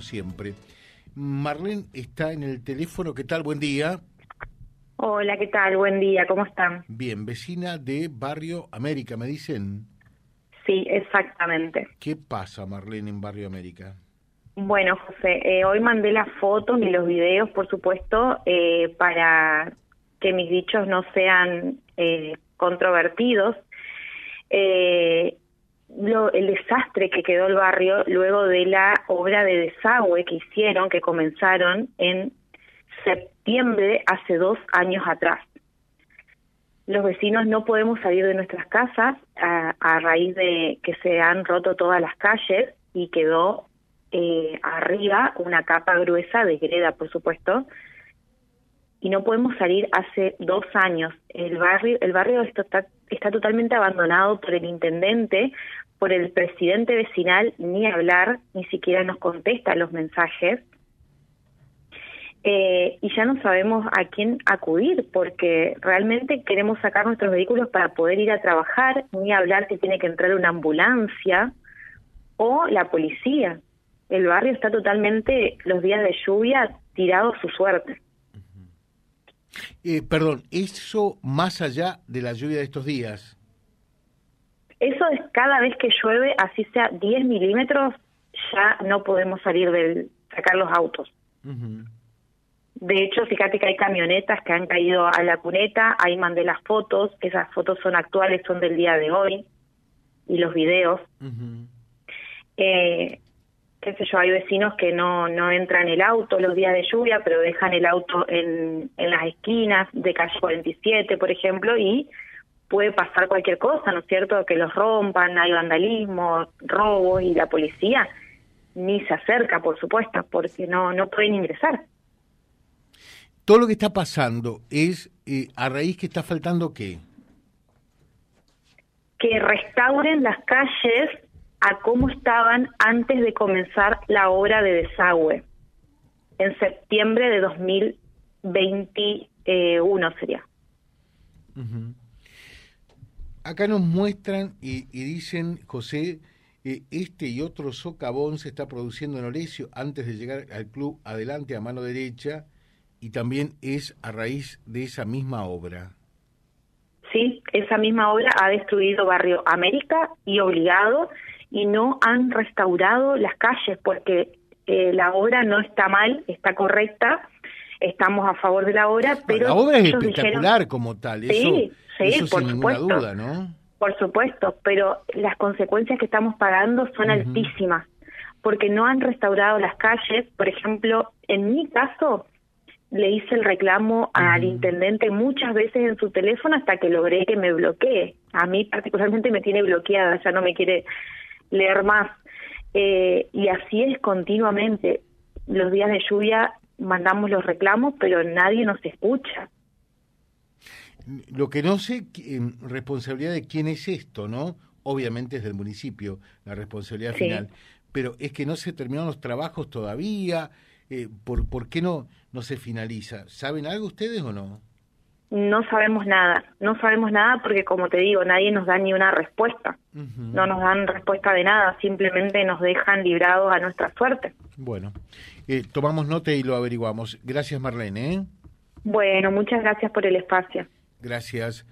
siempre. Marlene está en el teléfono. ¿Qué tal? Buen día. Hola, ¿qué tal? Buen día, ¿cómo están? Bien, vecina de Barrio América, me dicen. Sí, exactamente. ¿Qué pasa, Marlene, en Barrio América? Bueno, José, eh, hoy mandé las fotos y los videos, por supuesto, eh, para que mis dichos no sean eh, controvertidos. Eh, lo, el desastre que quedó el barrio luego de la obra de desagüe que hicieron, que comenzaron en septiembre hace dos años atrás. Los vecinos no podemos salir de nuestras casas a, raíz de que se han roto todas las calles y quedó eh, arriba una capa gruesa de greda, por supuesto, y no podemos salir hace dos años. El barrio, el barrio está, está totalmente abandonado por el intendente, por el presidente vecinal, ni hablar, ni siquiera nos contesta los mensajes. Eh, y ya no sabemos a quién acudir porque realmente queremos sacar nuestros vehículos para poder ir a trabajar, ni hablar si tiene que entrar una ambulancia o la policía. El barrio está totalmente, los días de lluvia, tirado a su suerte. Eh, perdón, eso más allá de la lluvia de estos días. Eso es cada vez que llueve, así sea 10 milímetros, ya no podemos salir del sacar los autos. De hecho, fíjate que hay camionetas que han caído a la cuneta, ahí mandé las fotos, esas fotos son actuales, son del día de hoy, y los videos. eh, qué sé yo, hay vecinos que no, no entran el auto los días de lluvia, pero dejan el auto en, en las esquinas de calle 47, por ejemplo, y puede pasar cualquier cosa, ¿no es cierto? Que los rompan, hay vandalismo, robos y la policía ni se acerca, por supuesto, porque no, no pueden ingresar. Todo lo que está pasando es eh, a raíz que está faltando qué? Que restauren las calles a cómo estaban antes de comenzar la obra de desagüe, en septiembre de 2021 sería. Acá nos muestran y, y dicen, José, eh, este y otro socavón se está produciendo en Orecio antes de llegar al club adelante a mano derecha y también es a raíz de esa misma obra. Sí, esa misma obra ha destruido Barrio América y Obligado y no han restaurado las calles porque eh, la obra no está mal, está correcta, estamos a favor de la obra, pero... La obra es espectacular como tal, eso, sí, sí, eso por sin supuesto. ninguna duda, ¿no? Por supuesto, pero las consecuencias que estamos pagando son altísimas, porque no han restaurado las calles. Por ejemplo, en mi caso, le hice el reclamo al intendente muchas veces en su teléfono hasta que logré que me bloquee. A mí particularmente me tiene bloqueada, ya no me quiere leer más. Eh, y así es continuamente. Los días de lluvia mandamos los reclamos, pero nadie nos escucha. Lo que no sé, eh, responsabilidad de quién es esto, ¿no? Obviamente es del municipio, la responsabilidad Sí. final, pero es que no se terminaron los trabajos todavía, eh, ¿por, ¿por qué no, no se finaliza? ¿Saben algo ustedes o no? No sabemos nada, no sabemos nada porque como te digo, nadie nos da ni una respuesta. No nos dan respuesta de nada, simplemente nos dejan librados a nuestra suerte. Bueno, eh, tomamos nota y lo averiguamos. Gracias Marlene, ¿eh? Bueno, muchas gracias por el espacio. Gracias.